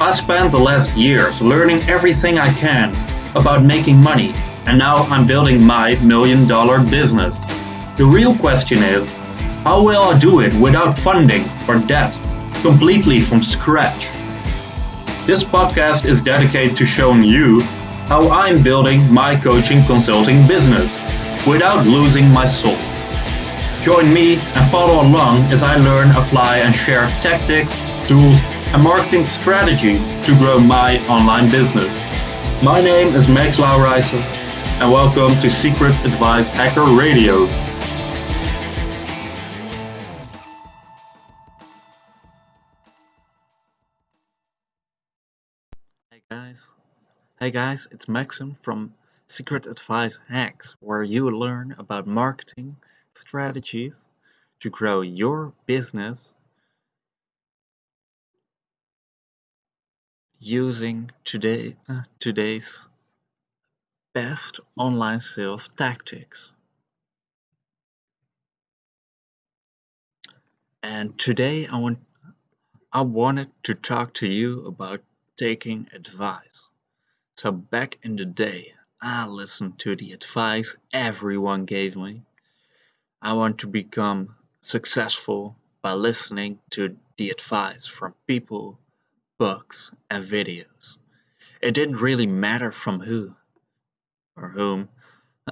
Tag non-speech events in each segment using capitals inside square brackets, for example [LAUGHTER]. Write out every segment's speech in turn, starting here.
I spent the last years learning everything I can about making money, and now I'm building my million dollar business. The real question is how will I do it without funding or debt, completely from scratch? This podcast is dedicated to showing you how I'm building my coaching consulting business without losing my soul. Join me and follow along as I learn, apply, and share tactics, tools, and marketing strategies to grow my online business. My name is Max Laurijsen, and welcome to Secret Advice Hacker Radio. Hey guys, hey guys, it's Maxim from Secret Advice Hacks, where you learn about marketing strategies to grow your business using today, uh, today's best online sales tactics. And today I want I wanted to talk to you about taking advice. So back in the day, I listened to the advice everyone gave me. I want to become successful by listening to the advice from people, books, and videos. It didn't really matter from who or whom.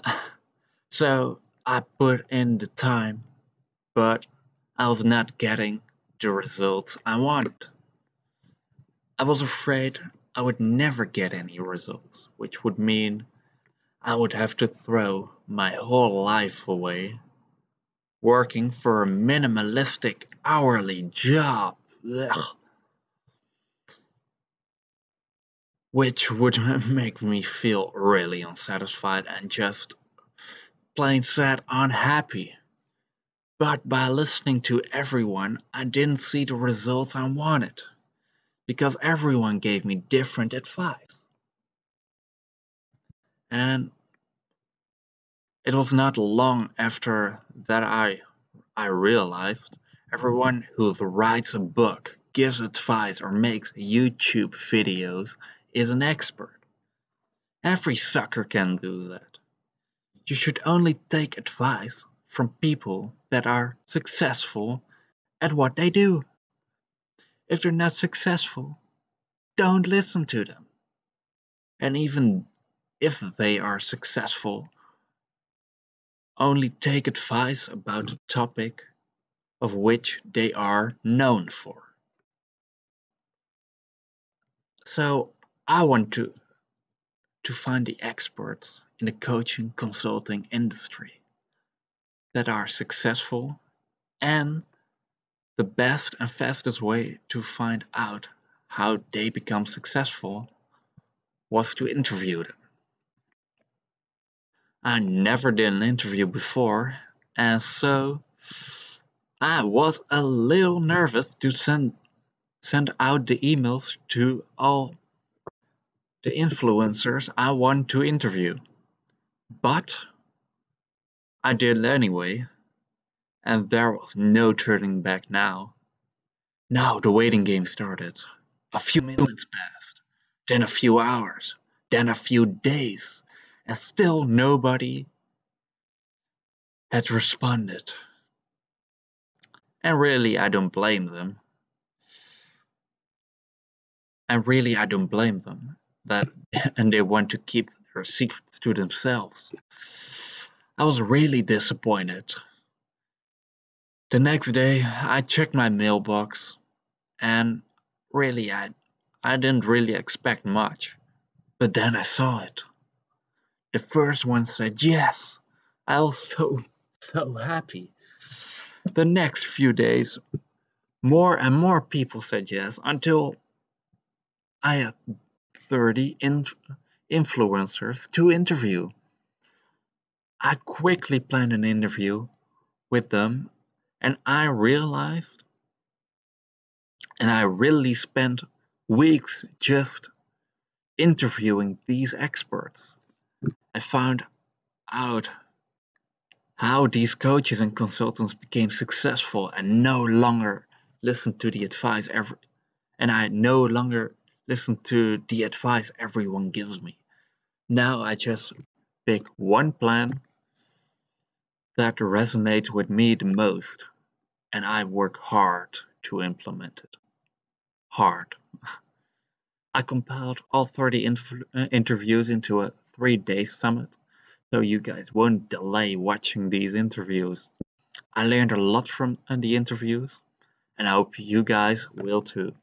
[LAUGHS] so I put in the time, but I was not getting the results I want. I was afraid I would never get any results, which would mean I would have to throw my whole life away working for a minimalistic hourly job. Ugh. Which would [LAUGHS] make me feel really unsatisfied and just plain sad unhappy. But by listening to everyone, I didn't see the results I wanted because everyone gave me different advice. And it was not long after that I I realized everyone who writes a book, gives advice or makes YouTube videos is an expert. Every sucker can do that. You should only take advice from people that are successful at what they do. If they're not successful, don't listen to them. And even if they are successful, only take advice about the topic of which they are known for. So I want to to find the experts in the coaching consulting industry that are successful and the best and fastest way to find out how they become successful was to interview them. I never did an interview before, and so I was a little nervous to send send out the emails to all the influencers I want to interview. But I did anyway, and there was no turning back now. Now the waiting game started. A few minutes passed, then a few hours, then a few days, and still nobody had responded. And really, I don't blame them. And really, I don't blame them that [LAUGHS] and they want to keep their secrets to themselves. I was really disappointed. The next day, I checked my mailbox, and really, I, I didn't really expect much. But then I saw it. The first one said yes. I was [LAUGHS] so, so happy. The next few days, more and more people said yes until I had 30 inf- influencers to interview. I quickly planned an interview with them and I realized and I really spent weeks just interviewing these experts. I found out how these coaches and consultants became successful and no longer listened to the advice ever and I no longer listen to the advice everyone gives me. Now I just pick one plan that resonates with me the most, and I work hard to implement it. Hard. [LAUGHS] I compiled all 30 uh, interviews into a three day summit, so you guys won't delay watching these interviews. I learned a lot from uh, the interviews, and I hope you guys will too.